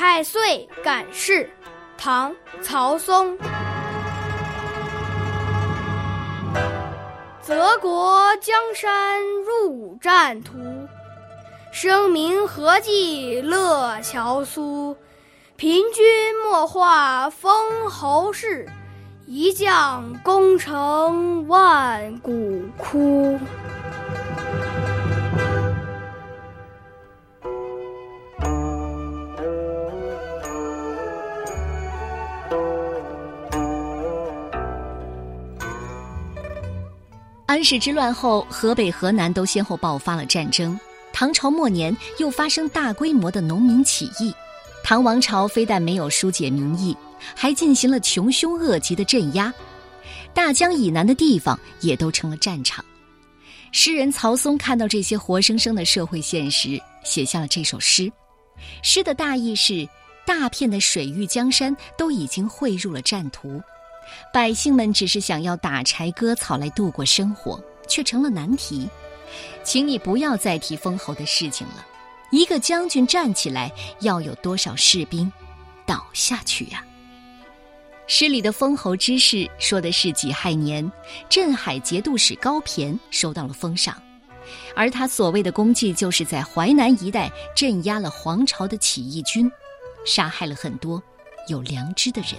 太岁感事，唐·曹松。泽国江山入战途，生民何计乐樵苏？凭君莫话封侯事，一将功成万骨枯。安史之乱后，河北、河南都先后爆发了战争。唐朝末年，又发生大规模的农民起义。唐王朝非但没有疏解民意，还进行了穷凶恶极的镇压。大江以南的地方也都成了战场。诗人曹松看到这些活生生的社会现实，写下了这首诗。诗的大意是：大片的水域江山都已经汇入了战途。百姓们只是想要打柴割草来度过生活，却成了难题。请你不要再提封侯的事情了。一个将军站起来，要有多少士兵倒下去呀？诗里的封侯之事，说的是己亥年，镇海节度使高骈收到了封赏，而他所谓的功绩，就是在淮南一带镇压了黄巢的起义军，杀害了很多有良知的人。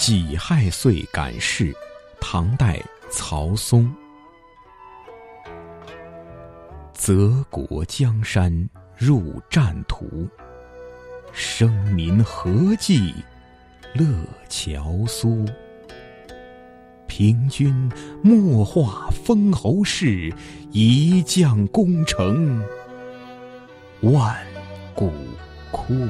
己亥岁感事，唐代曹松。泽国江山入战途，生民何计乐樵苏？凭君莫话封侯事，一将功成万骨枯。